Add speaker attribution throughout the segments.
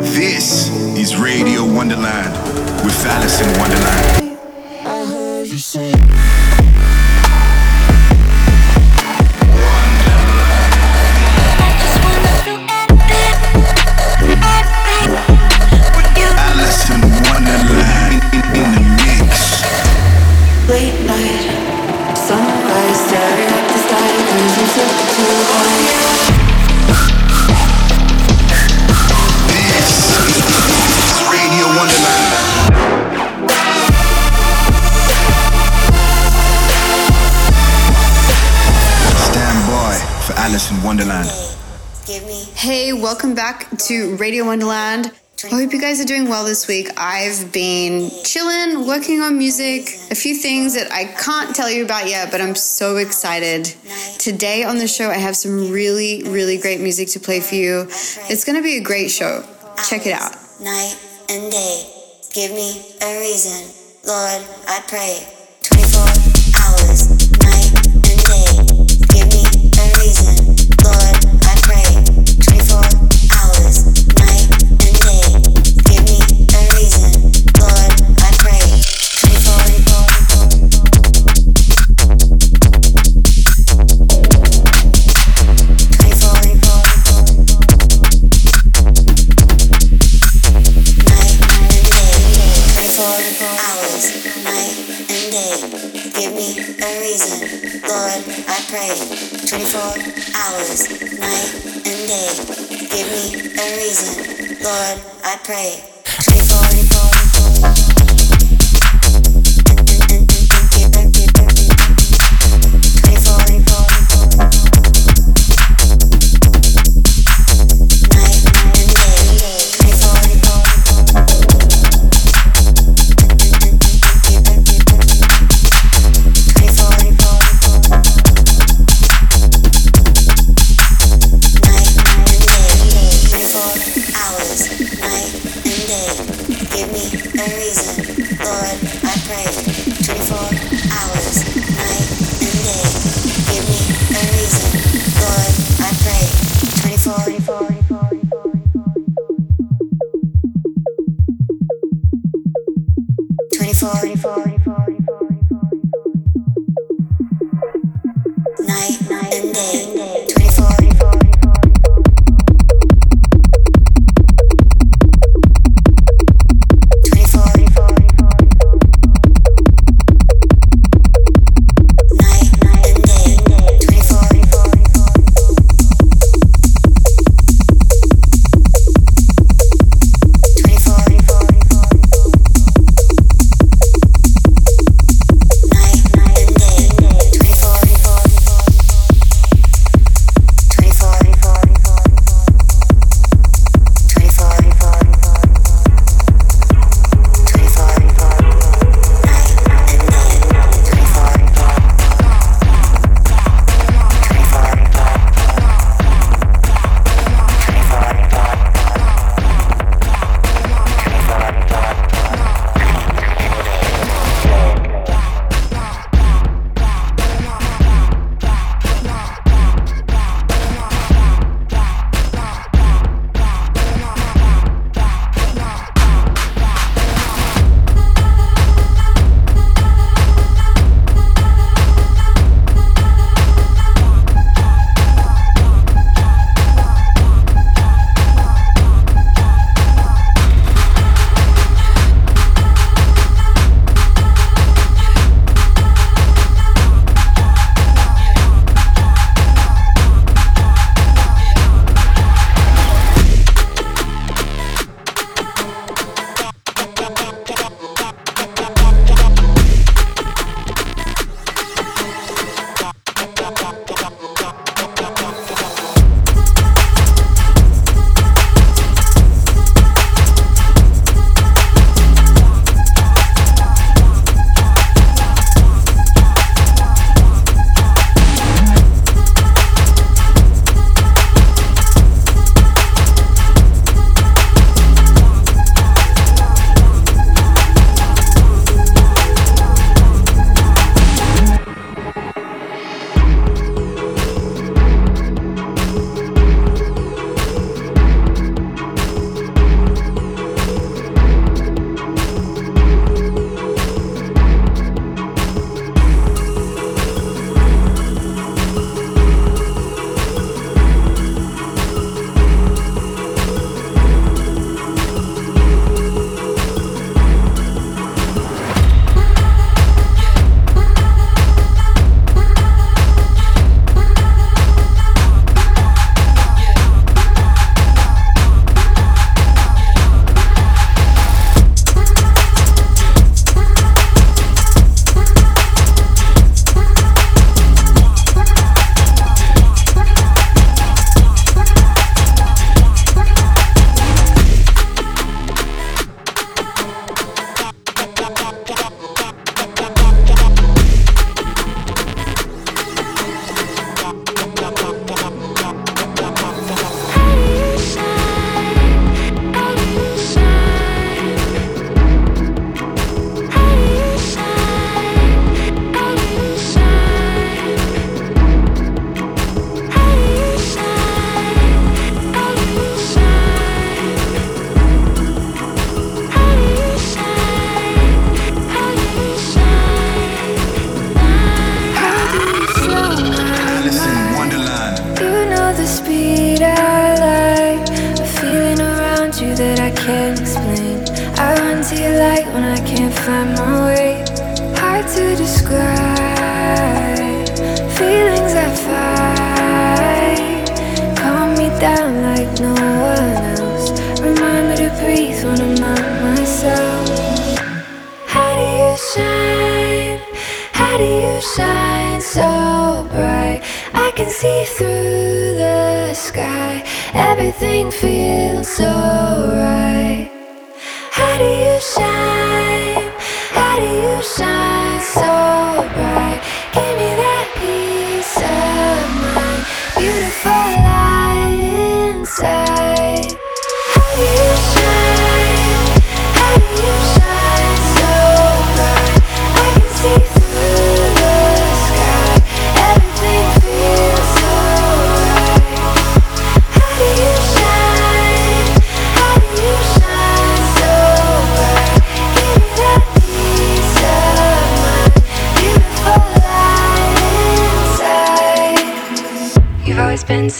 Speaker 1: This is Radio Wonderland with Alison Wonderland.
Speaker 2: Welcome back to Radio Wonderland. I hope you guys are doing well this week. I've been chilling, working on music, a few things that I can't tell you about yet, but I'm so excited. Today on the show, I have some really, really great music to play for you. It's going to be a great show. Check it out.
Speaker 3: night and day. Give me a reason, Lord, I pray. Pray. 24 hours, night and day. Give me a reason, Lord, I pray.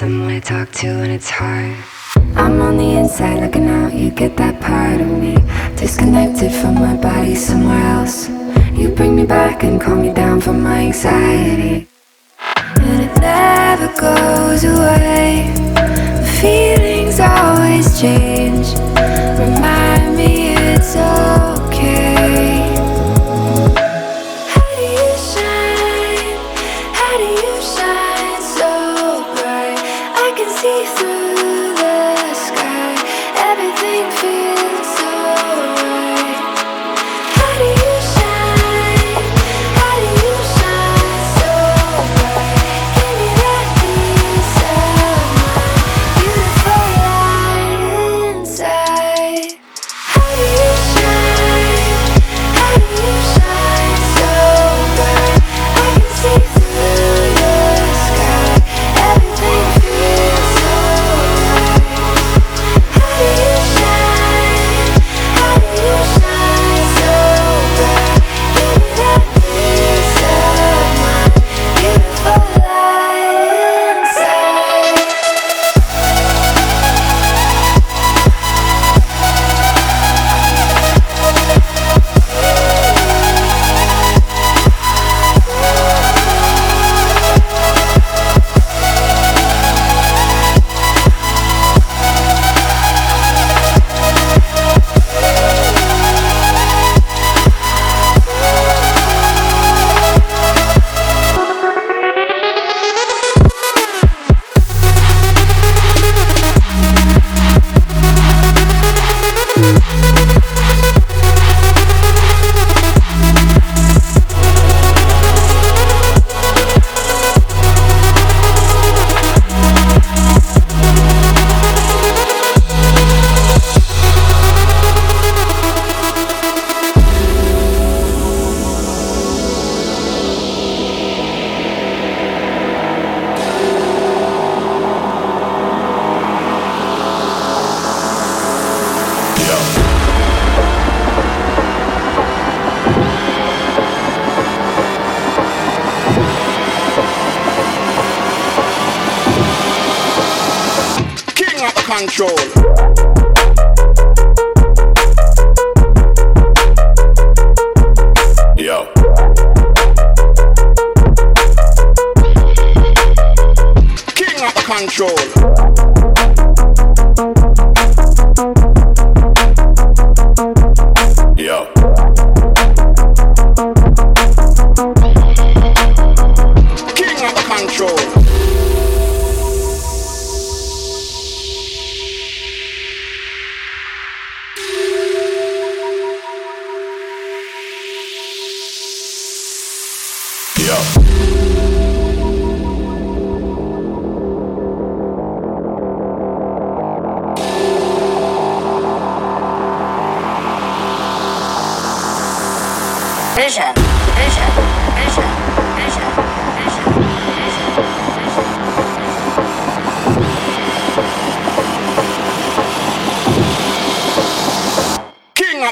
Speaker 4: someone I talk to when it's hard. I'm on the inside looking out, you get that part of me. Disconnected from my body somewhere else. You bring me back and calm me down from my anxiety. And it never goes away. The feelings always change. Remind me it's okay.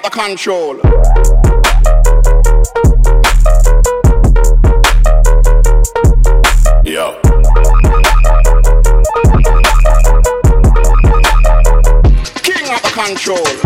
Speaker 4: out of
Speaker 5: control. Yo. King of the control.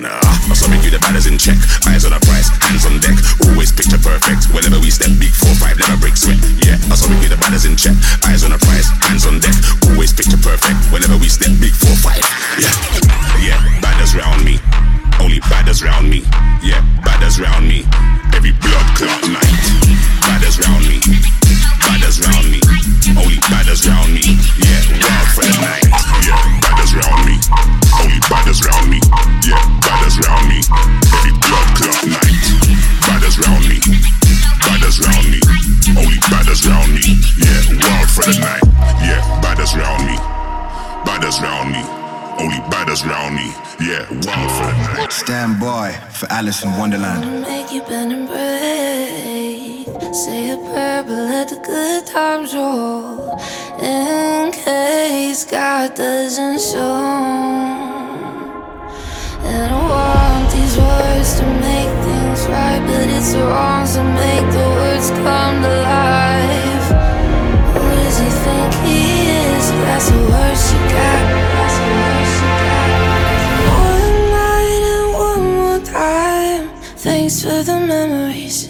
Speaker 4: China.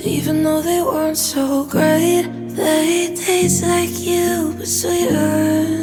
Speaker 4: even though they weren't so great. They taste like you, but sweeter.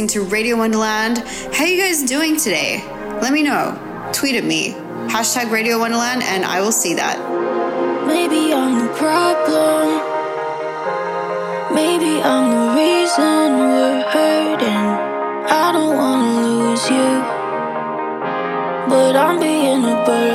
Speaker 2: listening to Radio Wonderland. How you guys doing today? Let me know. Tweet at me. Hashtag Radio Wonderland, and I will see that.
Speaker 4: Maybe I'm the problem. Maybe I'm the reason we're hurting. I don't wanna lose you, but I'm being a burden.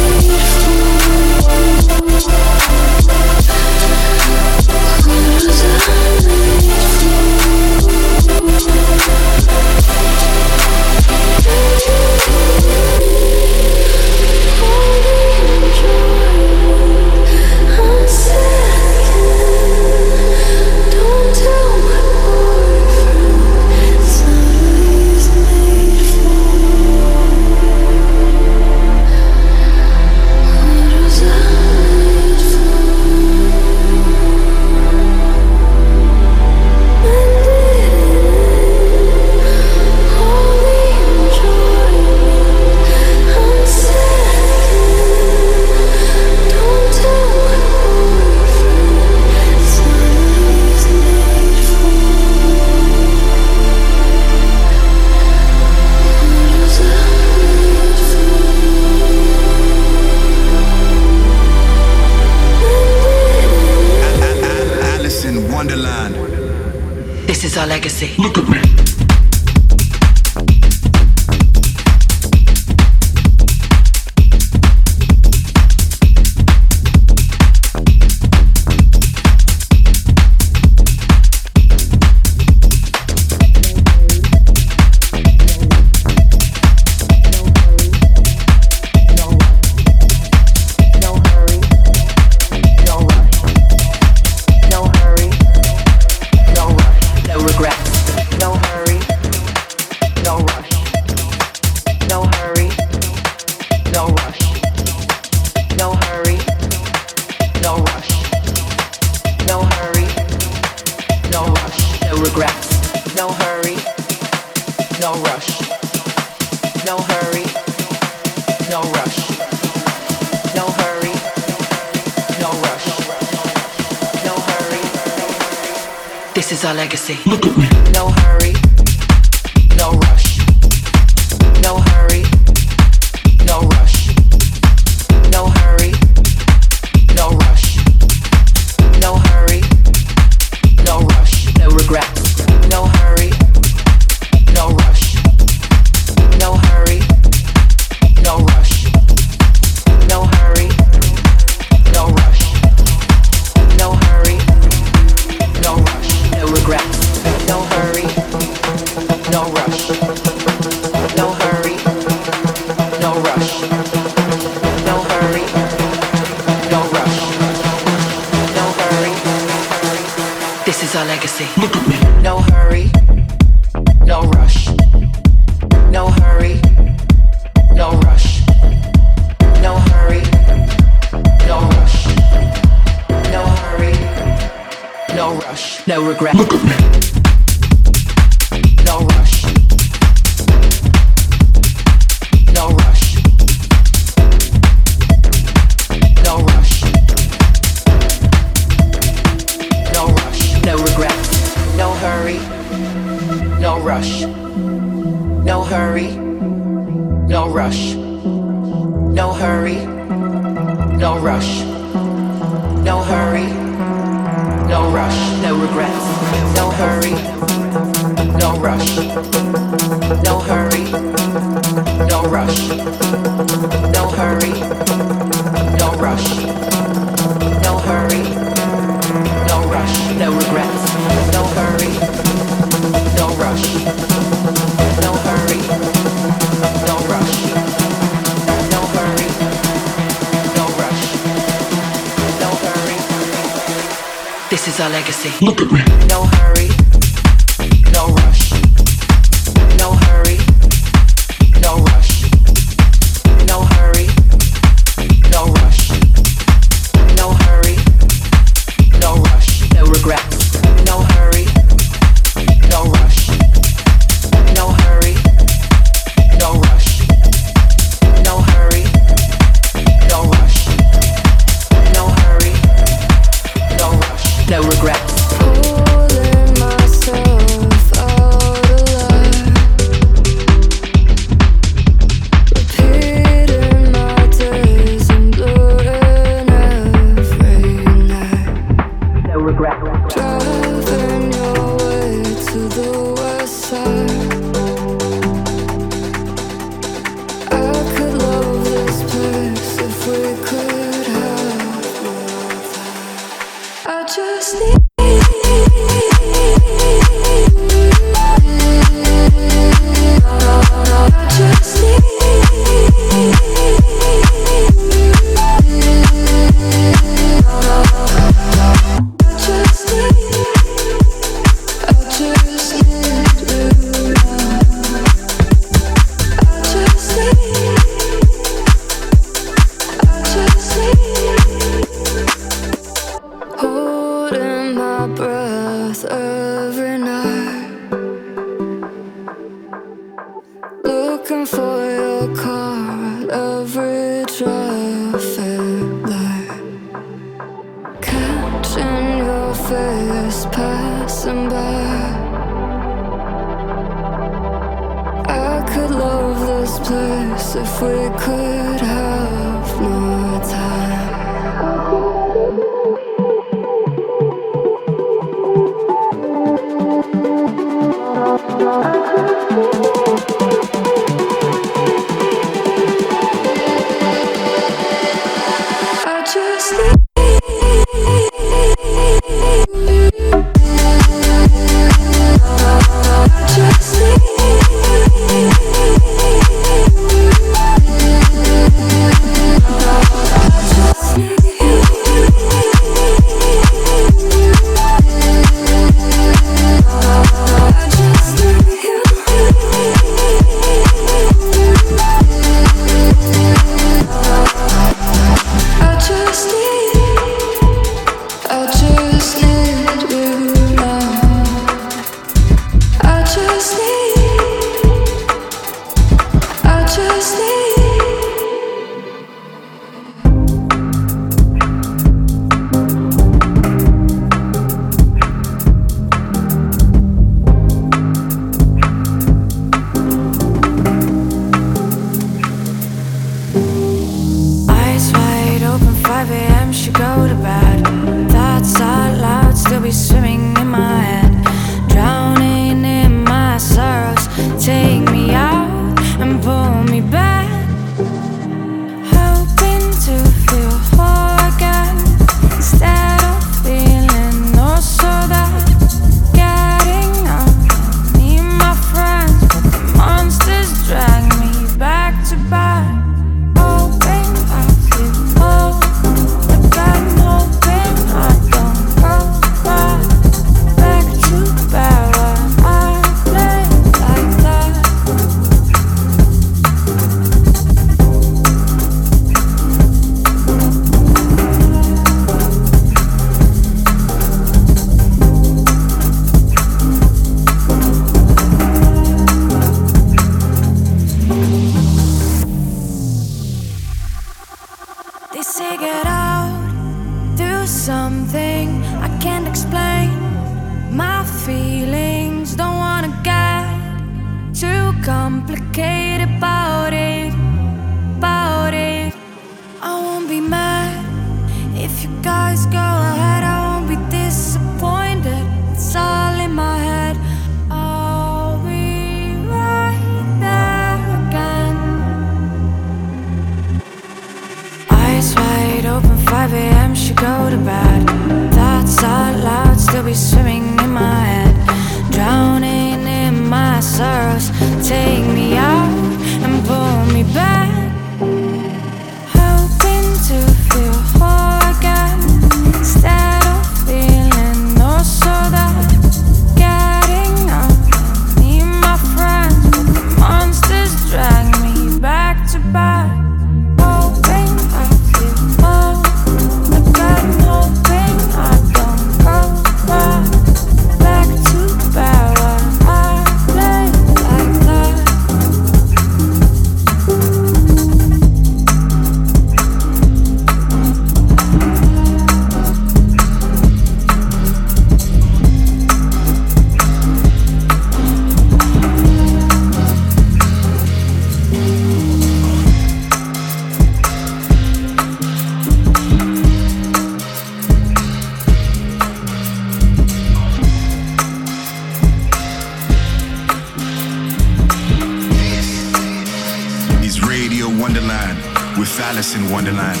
Speaker 6: Radio Wonderland with Alison Wonderland.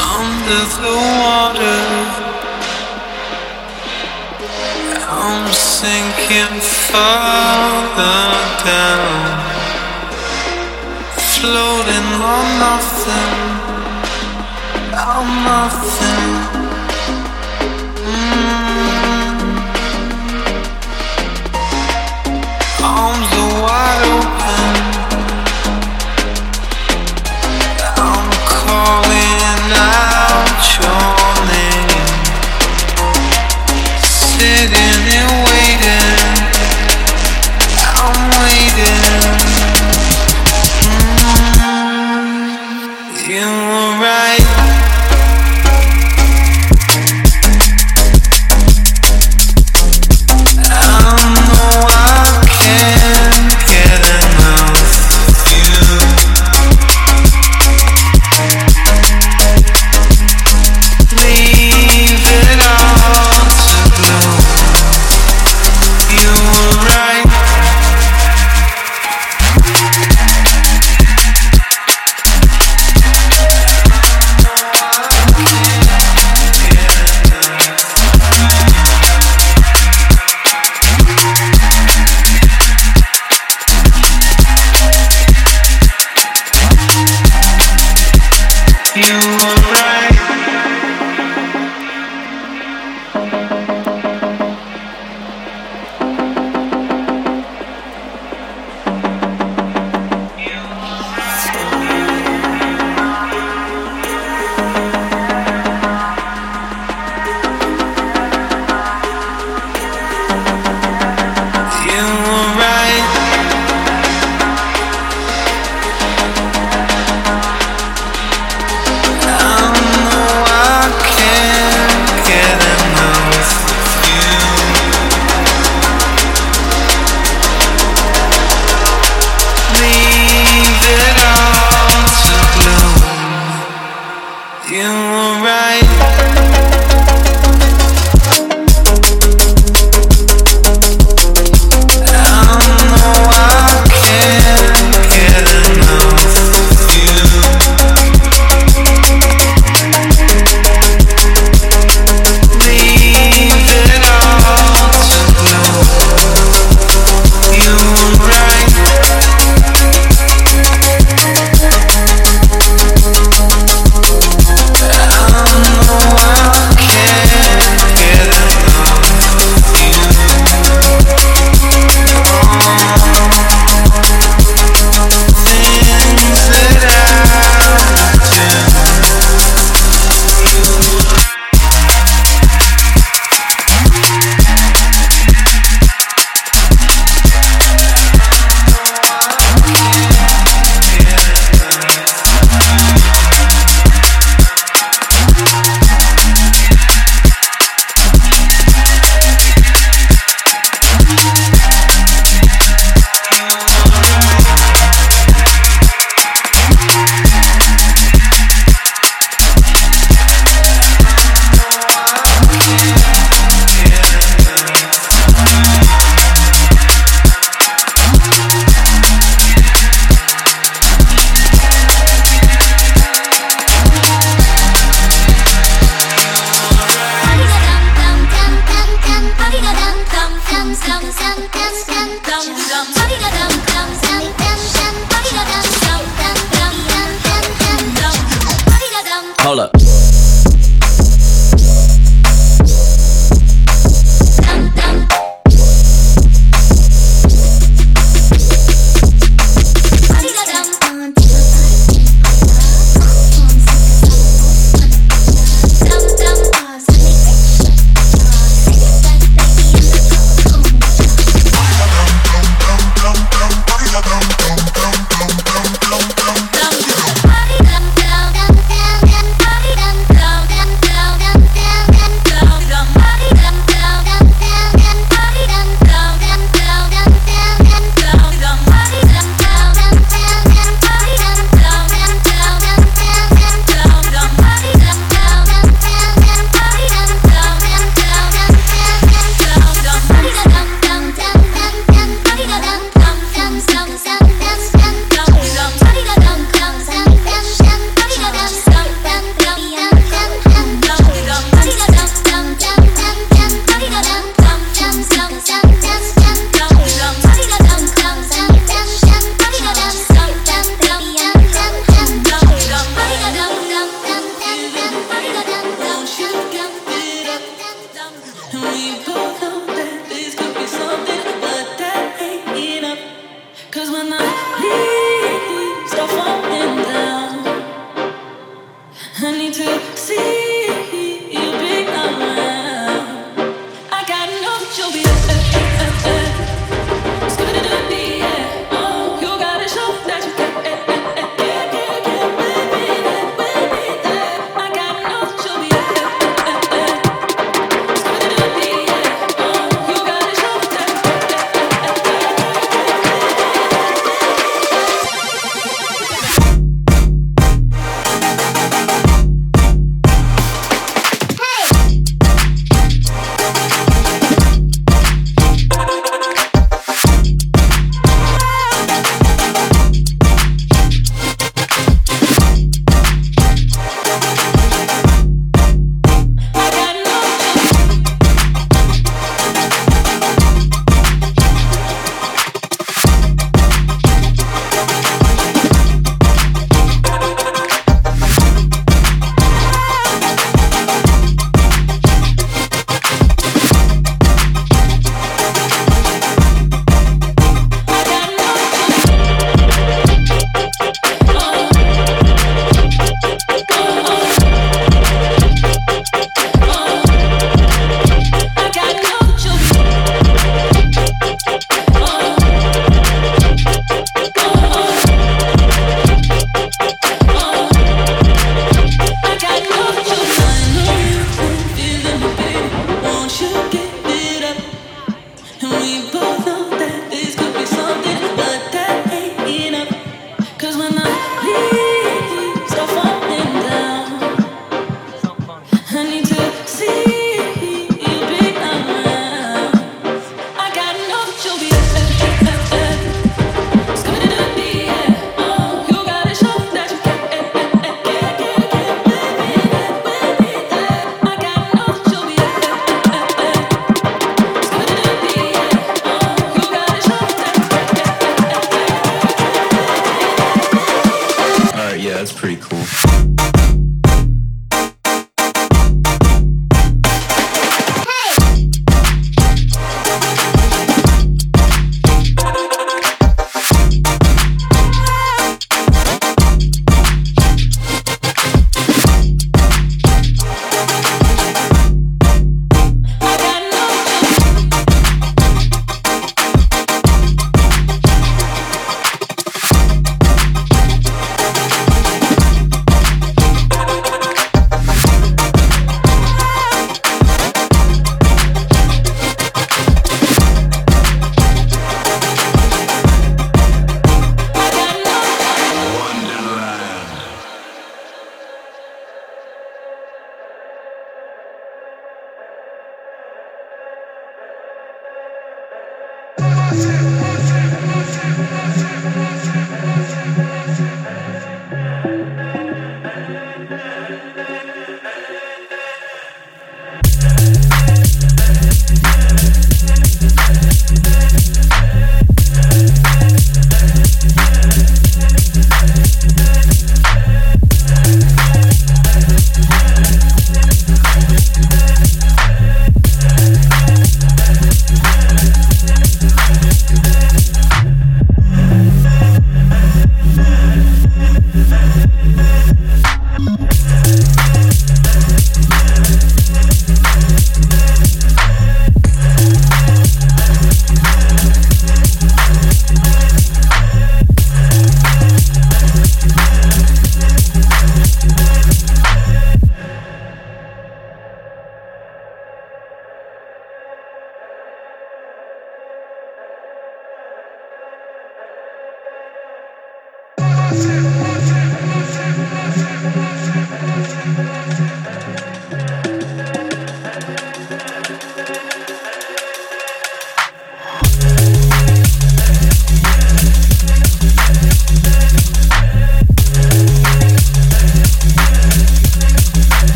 Speaker 7: Under the water, I'm sinking further down, floating on nothing, on nothing.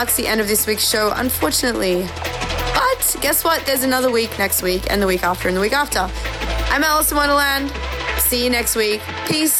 Speaker 2: Marks the end of this week's show, unfortunately. But guess what? There's another week next week, and the week after, and the week after. I'm Alison Wonderland. See you next week. Peace.